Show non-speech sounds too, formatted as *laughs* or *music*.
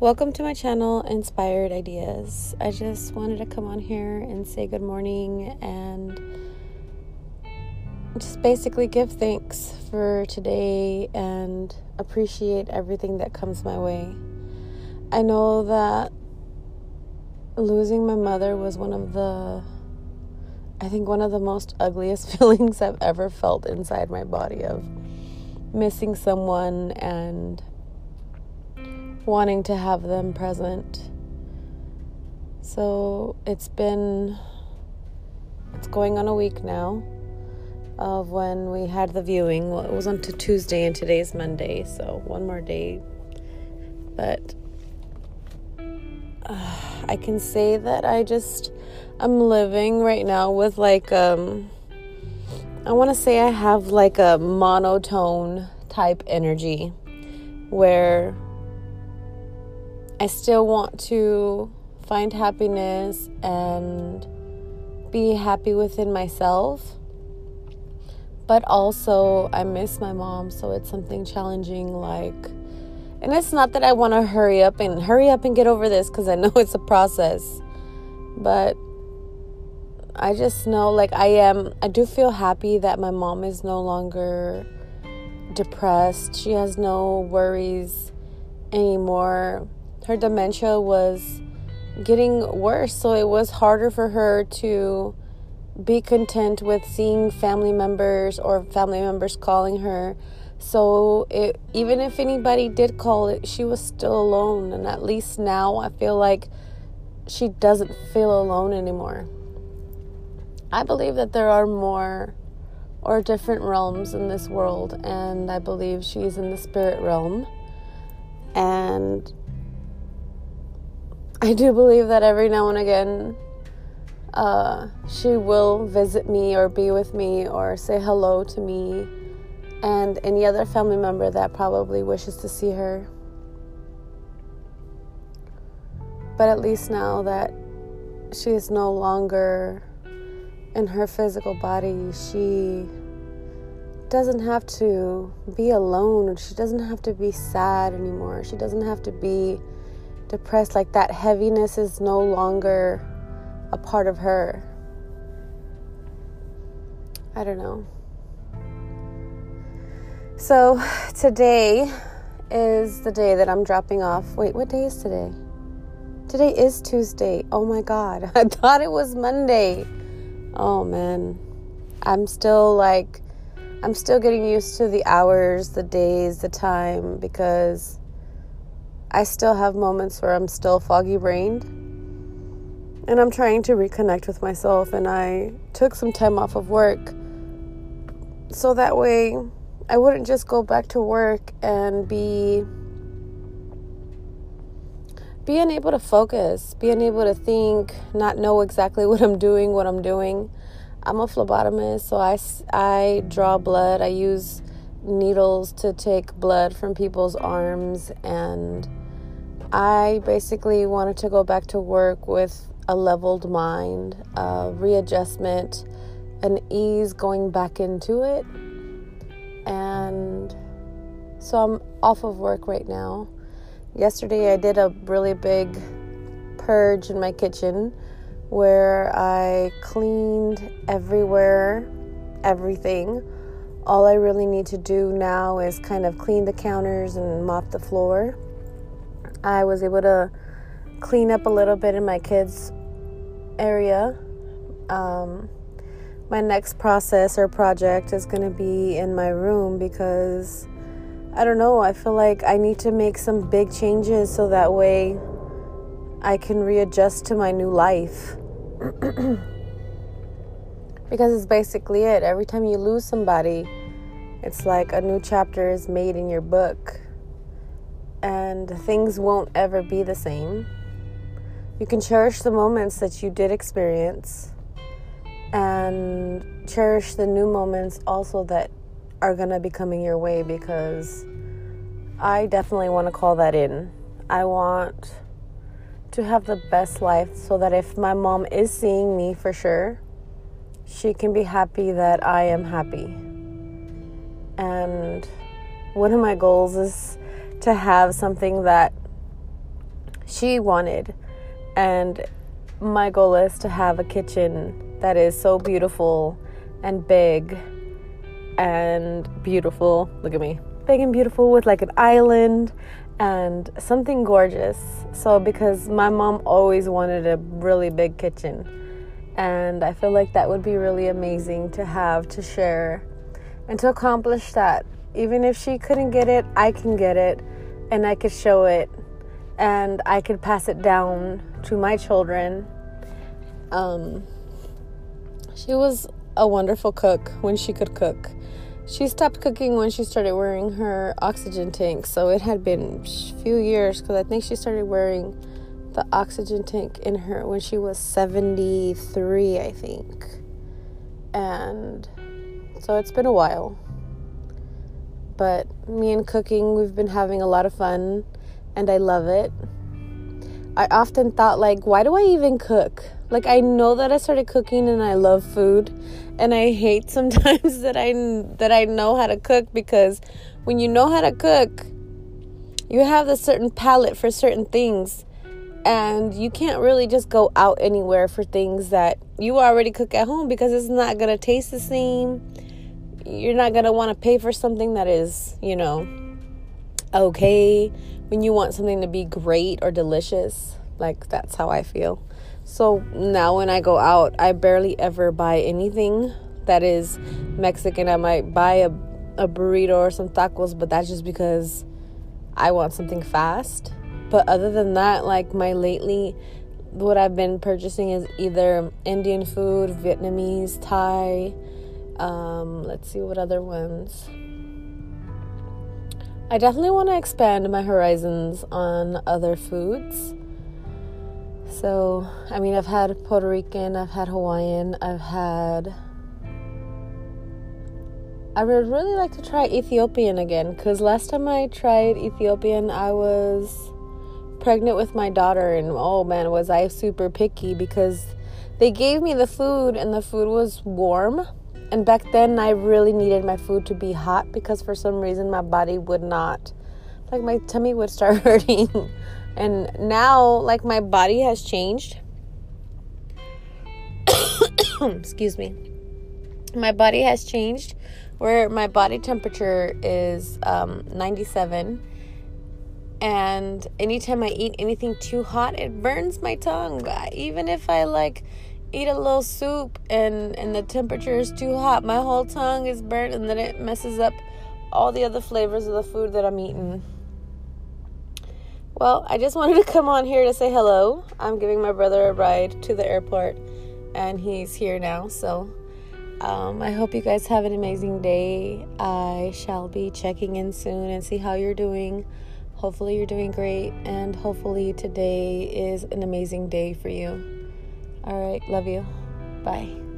Welcome to my channel, Inspired Ideas. I just wanted to come on here and say good morning and just basically give thanks for today and appreciate everything that comes my way. I know that losing my mother was one of the I think one of the most *laughs* ugliest *laughs* feelings I've ever felt inside my body of missing someone and wanting to have them present. So it's been, it's going on a week now of when we had the viewing. Well, it was on to Tuesday and today's Monday, so one more day. But uh, I can say that I just I'm living right now with like um I want to say I have like a monotone type energy where I still want to find happiness and be happy within myself. But also, I miss my mom, so it's something challenging like and it's not that I want to hurry up and hurry up and get over this cuz I know *laughs* it's a process. But I just know like I am I do feel happy that my mom is no longer depressed. She has no worries anymore. Her dementia was getting worse, so it was harder for her to be content with seeing family members or family members calling her. So it, even if anybody did call it, she was still alone. And at least now I feel like she doesn't feel alone anymore. I believe that there are more or different realms in this world, and I believe she's in the spirit realm. And I do believe that every now and again uh, she will visit me or be with me or say hello to me and any other family member that probably wishes to see her. But at least now that she is no longer in her physical body, she doesn't have to be alone. She doesn't have to be sad anymore. She doesn't have to be depressed. Like that heaviness is no longer a part of her. I don't know. So today is the day that I'm dropping off. Wait, what day is today? Today is Tuesday. Oh my God. *laughs* I thought it was Monday. Oh man, I'm still like, I'm still getting used to the hours, the days, the time because I still have moments where I'm still foggy brained and I'm trying to reconnect with myself. And I took some time off of work so that way I wouldn't just go back to work and be being able to focus, being able to think, not know exactly *laughs* what I'm doing, what I'm doing. I'm a phlebotomist, so I, I draw blood. I use needles to take blood from people's arms, and I basically wanted to go back to work with a leveled mind, a readjustment, an ease going back into it. And so I'm off of work right now Yesterday, I did a really big purge in my kitchen where I cleaned everywhere, everything. All I really need to do now is kind of clean the counters and mop the floor. I was able to clean up a little bit in my kids' area. Um, my next process or project is going to be in my room because I don't know. I feel like I need to make some big changes so that way I can readjust to my new life. *clears throat* because it's basically it. Every time you lose somebody, it's like a new chapter is made in your book. And things won't ever be the same. You can cherish the moments that you did experience and cherish the new moments also that are going to be coming your way because I definitely want to call that in. I want to have the best life so that if my mom is seeing me for sure, she can be happy that I am happy. And one of my goals is to have something that she wanted. And my goal is to have a kitchen that is so beautiful and big and beautiful. Look at me. Big and beautiful with like an island and something gorgeous. So, because my mom always wanted a really big kitchen, and I feel like that would be really amazing to have to share and to accomplish that. Even if she couldn't get it, I can get it and I could show it and I could pass it down to my children. Um, she was a wonderful cook when she could cook. She stopped cooking when she started wearing her oxygen tank, so it had been a few years because I think she started wearing the oxygen tank in her when she was 73, I think. And so it's been a while. But me and cooking, we've been having a lot of fun and I love it. I often thought like why do I even cook? Like I know that I started cooking and I love food and I hate *laughs* sometimes that I that I know how to cook because when you know how to cook, you have a certain palate for certain things and you can't really just go out anywhere for things that you already cook at home because it's not to taste the same. You're not going to want to pay for something that is, you know, okay when you want something to be great or delicious. Like that's how I feel. So now when I go out, I barely ever buy anything that is Mexican. I might buy a a burrito or some tacos, but that's just because I want something fast but other than that, like my lately, what I've been purchasing is either Indian food, Vietnamese, Thai. Um, let's see what other ones. I definitely want to expand my horizons on other foods. So, I mean, I've had Puerto Rican, I've had Hawaiian, I've had. I would really like to try Ethiopian again because last time I tried Ethiopian, I was pregnant with my daughter and oh man was I super picky because they gave me the food and the food was warm and back then I really needed my food to be hot because for some reason my body would not like my tummy would start *laughs* hurting. And now like my body has changed. *coughs* Excuse me. My body has changed where my body temperature is um, 97 and anytime I eat anything too hot, it burns my tongue. Even if I like eat a little soup and and the temperature is too hot, my whole tongue is burnt and then it messes up all the other flavors of the food that I'm eating. Well, I just wanted to come on here to say hello. I'm giving my brother a ride to the airport and he's here now. So um, I hope you guys have an amazing day. I shall be checking in soon and see how you're doing. Hopefully, you're doing great, and hopefully, today is an amazing day for you. All right, love you. Bye.